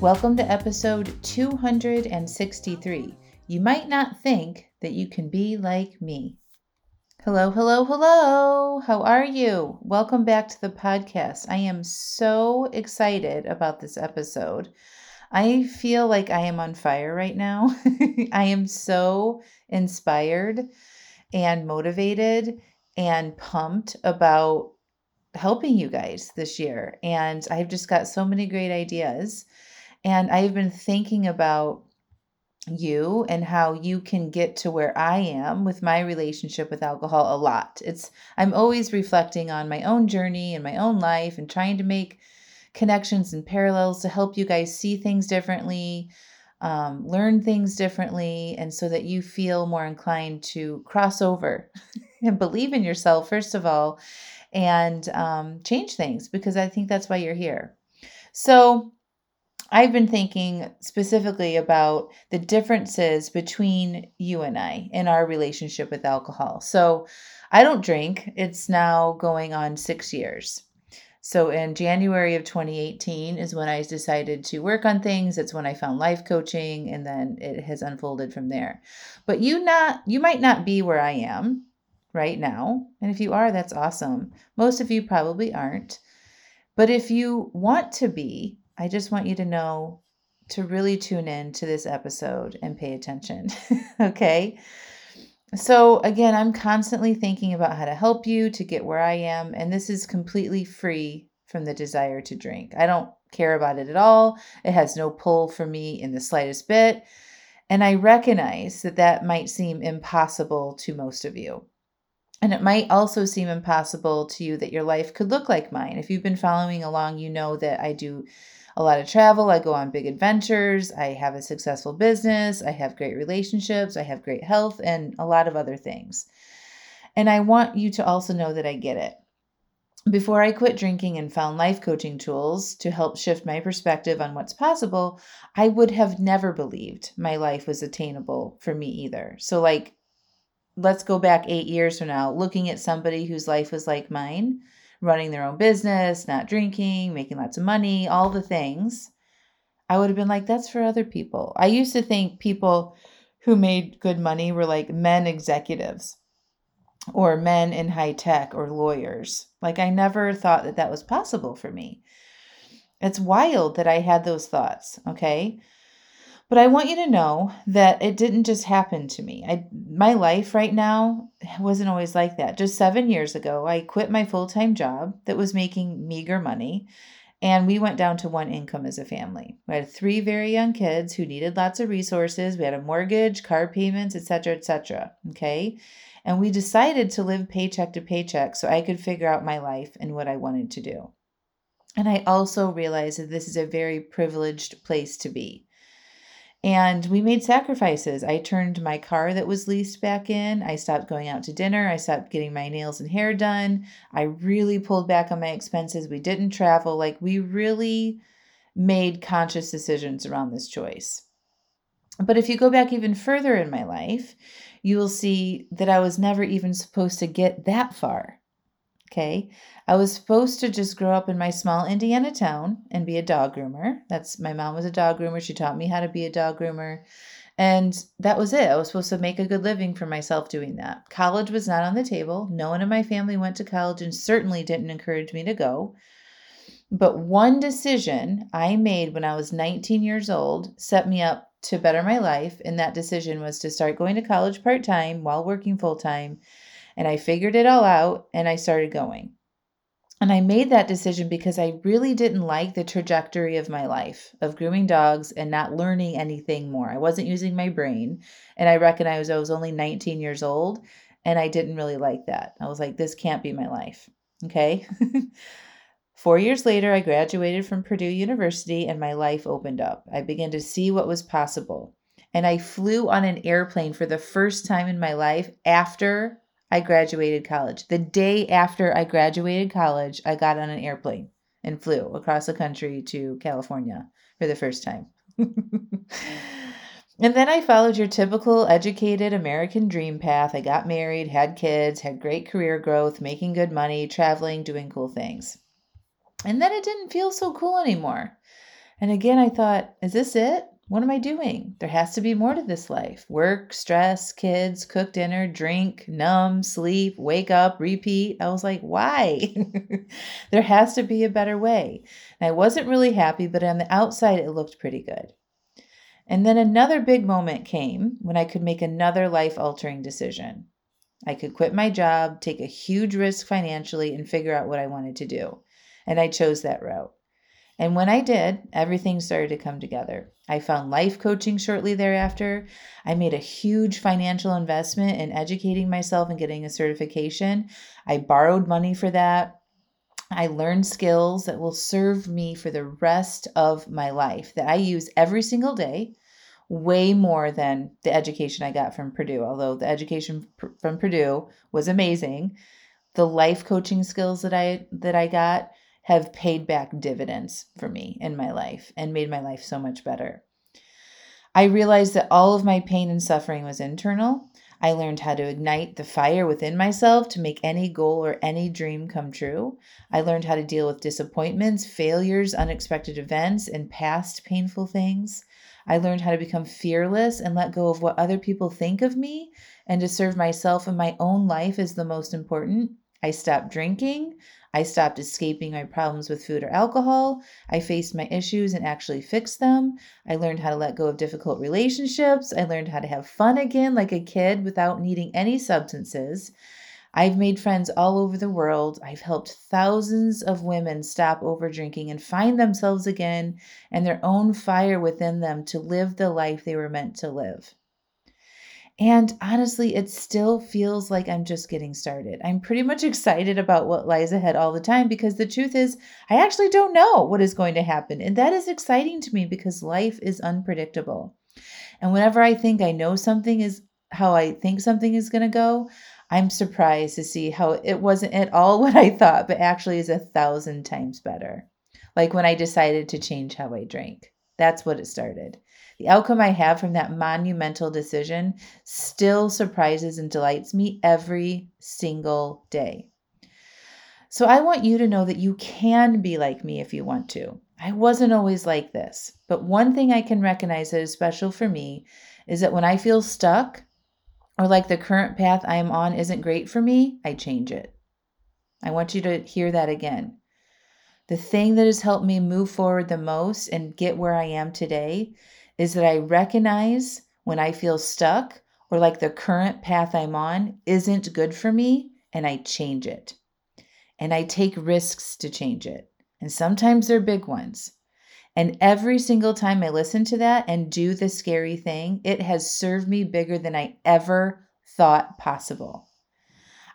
Welcome to episode 263. You might not think that you can be like me. Hello, hello, hello. How are you? Welcome back to the podcast. I am so excited about this episode. I feel like I am on fire right now. I am so inspired and motivated and pumped about helping you guys this year. And I've just got so many great ideas. And I've been thinking about you and how you can get to where I am with my relationship with alcohol a lot. It's I'm always reflecting on my own journey and my own life and trying to make connections and parallels to help you guys see things differently, um, learn things differently, and so that you feel more inclined to cross over and believe in yourself, first of all, and um, change things because I think that's why you're here. So, I've been thinking specifically about the differences between you and I in our relationship with alcohol. So, I don't drink. It's now going on six years. So, in January of 2018 is when I decided to work on things. It's when I found life coaching, and then it has unfolded from there. But you not you might not be where I am right now, and if you are, that's awesome. Most of you probably aren't. But if you want to be, I just want you to know to really tune in to this episode and pay attention. okay? So, again, I'm constantly thinking about how to help you to get where I am, and this is completely free from the desire to drink. I don't care about it at all. It has no pull for me in the slightest bit. And I recognize that that might seem impossible to most of you. And it might also seem impossible to you that your life could look like mine. If you've been following along, you know that I do a lot of travel. I go on big adventures. I have a successful business. I have great relationships. I have great health and a lot of other things. And I want you to also know that I get it. Before I quit drinking and found life coaching tools to help shift my perspective on what's possible, I would have never believed my life was attainable for me either. So, like, let's go back eight years from now, looking at somebody whose life was like mine running their own business, not drinking, making lots of money, all the things, I would have been like, that's for other people. I used to think people who made good money were like men executives or men in high tech or lawyers. Like, I never thought that that was possible for me. It's wild that I had those thoughts, okay? But I want you to know that it didn't just happen to me. I my life right now wasn't always like that. Just 7 years ago, I quit my full-time job that was making meager money and we went down to one income as a family. We had three very young kids who needed lots of resources. We had a mortgage, car payments, etc., etc. Okay? And we decided to live paycheck to paycheck so I could figure out my life and what I wanted to do. And I also realized that this is a very privileged place to be. And we made sacrifices. I turned my car that was leased back in. I stopped going out to dinner. I stopped getting my nails and hair done. I really pulled back on my expenses. We didn't travel. Like, we really made conscious decisions around this choice. But if you go back even further in my life, you will see that I was never even supposed to get that far. Okay. I was supposed to just grow up in my small Indiana town and be a dog groomer. That's my mom was a dog groomer. She taught me how to be a dog groomer. And that was it. I was supposed to make a good living for myself doing that. College was not on the table. No one in my family went to college and certainly didn't encourage me to go. But one decision I made when I was 19 years old set me up to better my life. And that decision was to start going to college part time while working full time and I figured it all out and I started going. And I made that decision because I really didn't like the trajectory of my life of grooming dogs and not learning anything more. I wasn't using my brain. And I recognized I was only 19 years old and I didn't really like that. I was like, this can't be my life. Okay. Four years later, I graduated from Purdue University and my life opened up. I began to see what was possible. And I flew on an airplane for the first time in my life after I graduated college. The day after I graduated college, I got on an airplane and flew across the country to California for the first time. and then I followed your typical educated American dream path. I got married, had kids, had great career growth, making good money, traveling, doing cool things. And then it didn't feel so cool anymore. And again, I thought, is this it? What am I doing? There has to be more to this life work, stress, kids, cook dinner, drink, numb, sleep, wake up, repeat. I was like, why? there has to be a better way. And I wasn't really happy, but on the outside, it looked pretty good. And then another big moment came when I could make another life altering decision. I could quit my job, take a huge risk financially, and figure out what I wanted to do. And I chose that route. And when I did, everything started to come together. I found life coaching shortly thereafter. I made a huge financial investment in educating myself and getting a certification. I borrowed money for that. I learned skills that will serve me for the rest of my life that I use every single day, way more than the education I got from Purdue. Although the education from Purdue was amazing, the life coaching skills that I that I got have paid back dividends for me in my life and made my life so much better. I realized that all of my pain and suffering was internal. I learned how to ignite the fire within myself to make any goal or any dream come true. I learned how to deal with disappointments, failures, unexpected events, and past painful things. I learned how to become fearless and let go of what other people think of me and to serve myself and my own life is the most important. I stopped drinking. I stopped escaping my problems with food or alcohol. I faced my issues and actually fixed them. I learned how to let go of difficult relationships. I learned how to have fun again like a kid without needing any substances. I've made friends all over the world. I've helped thousands of women stop over drinking and find themselves again and their own fire within them to live the life they were meant to live. And honestly, it still feels like I'm just getting started. I'm pretty much excited about what lies ahead all the time because the truth is, I actually don't know what is going to happen. And that is exciting to me because life is unpredictable. And whenever I think I know something is how I think something is going to go, I'm surprised to see how it wasn't at all what I thought, but actually is a thousand times better. Like when I decided to change how I drank. That's what it started. The outcome I have from that monumental decision still surprises and delights me every single day. So I want you to know that you can be like me if you want to. I wasn't always like this, but one thing I can recognize that is special for me is that when I feel stuck or like the current path I am on isn't great for me, I change it. I want you to hear that again. The thing that has helped me move forward the most and get where I am today is that I recognize when I feel stuck or like the current path I'm on isn't good for me and I change it. And I take risks to change it. And sometimes they're big ones. And every single time I listen to that and do the scary thing, it has served me bigger than I ever thought possible.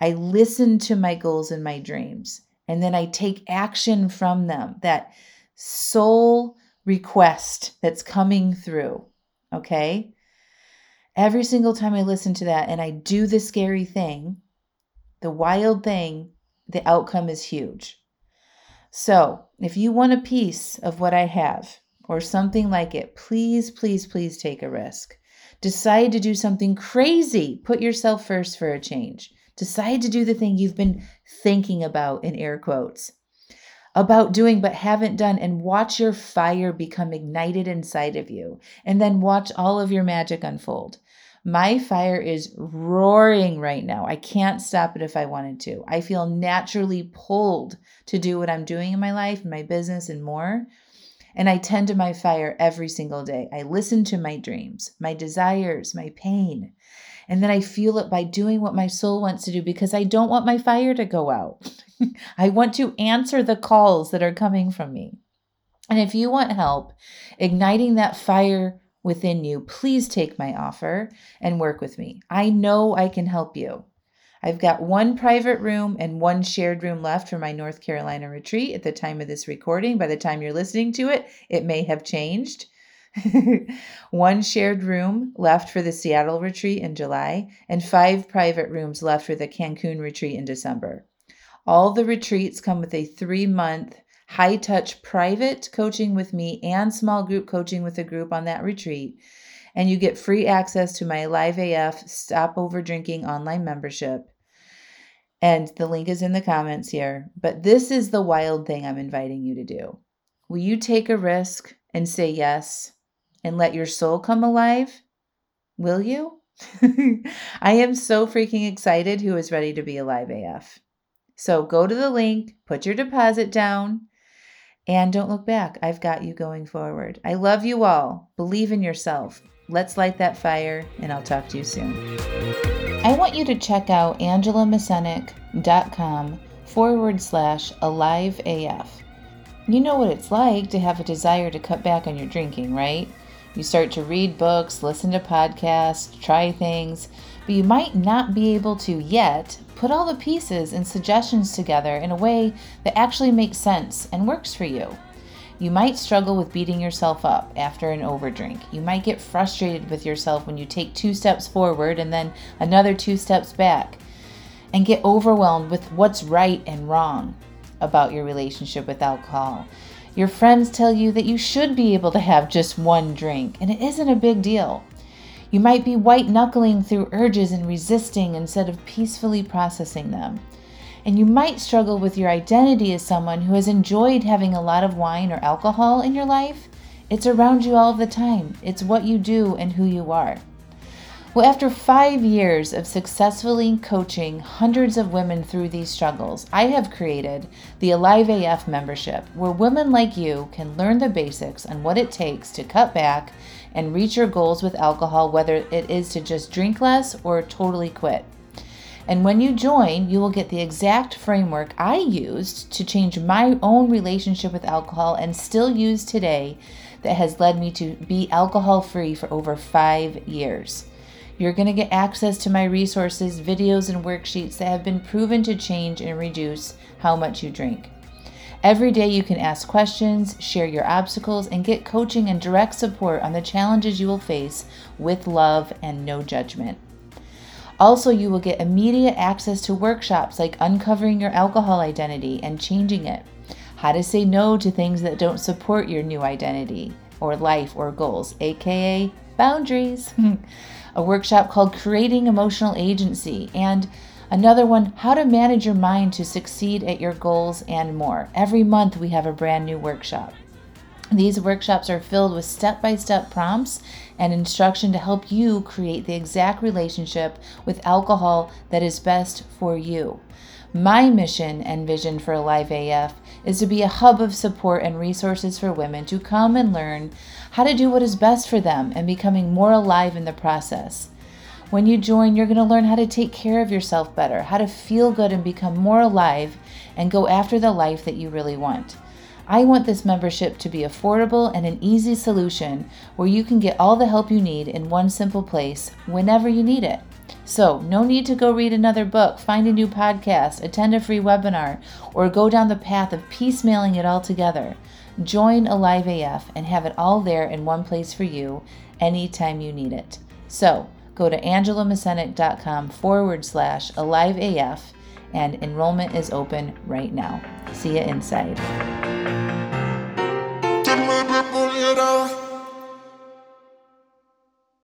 I listen to my goals and my dreams, and then I take action from them. That soul request that's coming through. Okay. Every single time I listen to that and I do the scary thing, the wild thing, the outcome is huge. So, if you want a piece of what I have or something like it, please, please, please take a risk. Decide to do something crazy. Put yourself first for a change. Decide to do the thing you've been thinking about in air quotes about doing but haven't done and watch your fire become ignited inside of you and then watch all of your magic unfold. My fire is roaring right now. I can't stop it if I wanted to. I feel naturally pulled to do what I'm doing in my life, my business, and more. And I tend to my fire every single day. I listen to my dreams, my desires, my pain. And then I feel it by doing what my soul wants to do because I don't want my fire to go out. I want to answer the calls that are coming from me. And if you want help igniting that fire within you, please take my offer and work with me. I know I can help you. I've got one private room and one shared room left for my North Carolina retreat at the time of this recording. By the time you're listening to it, it may have changed. one shared room left for the Seattle retreat in July, and five private rooms left for the Cancun retreat in December. All the retreats come with a three month high touch private coaching with me and small group coaching with a group on that retreat. And you get free access to my Live AF Stop Over Drinking online membership. And the link is in the comments here. But this is the wild thing I'm inviting you to do. Will you take a risk and say yes and let your soul come alive? Will you? I am so freaking excited who is ready to be alive AF. So go to the link, put your deposit down, and don't look back. I've got you going forward. I love you all. Believe in yourself. Let's light that fire, and I'll talk to you soon. I want you to check out angelamascenik.com forward slash alive AF. You know what it's like to have a desire to cut back on your drinking, right? You start to read books, listen to podcasts, try things, but you might not be able to yet put all the pieces and suggestions together in a way that actually makes sense and works for you. You might struggle with beating yourself up after an overdrink. You might get frustrated with yourself when you take two steps forward and then another two steps back, and get overwhelmed with what's right and wrong about your relationship with alcohol. Your friends tell you that you should be able to have just one drink, and it isn't a big deal. You might be white knuckling through urges and resisting instead of peacefully processing them. And you might struggle with your identity as someone who has enjoyed having a lot of wine or alcohol in your life. It's around you all the time, it's what you do and who you are. Well, after five years of successfully coaching hundreds of women through these struggles, I have created the Alive AF membership, where women like you can learn the basics on what it takes to cut back and reach your goals with alcohol, whether it is to just drink less or totally quit. And when you join, you will get the exact framework I used to change my own relationship with alcohol and still use today that has led me to be alcohol free for over five years. You're going to get access to my resources, videos, and worksheets that have been proven to change and reduce how much you drink. Every day, you can ask questions, share your obstacles, and get coaching and direct support on the challenges you will face with love and no judgment. Also, you will get immediate access to workshops like uncovering your alcohol identity and changing it, how to say no to things that don't support your new identity or life or goals, aka boundaries. a workshop called Creating Emotional Agency, and another one, How to Manage Your Mind to Succeed at Your Goals, and more. Every month, we have a brand new workshop. These workshops are filled with step by step prompts and instruction to help you create the exact relationship with alcohol that is best for you. My mission and vision for Alive AF is to be a hub of support and resources for women to come and learn how to do what is best for them and becoming more alive in the process. When you join, you're going to learn how to take care of yourself better, how to feel good and become more alive and go after the life that you really want. I want this membership to be affordable and an easy solution where you can get all the help you need in one simple place whenever you need it. So, no need to go read another book, find a new podcast, attend a free webinar, or go down the path of piecemealing it all together. Join Alive AF and have it all there in one place for you anytime you need it. So, go to angelamascenik.com forward slash alive AF and enrollment is open right now. See you inside.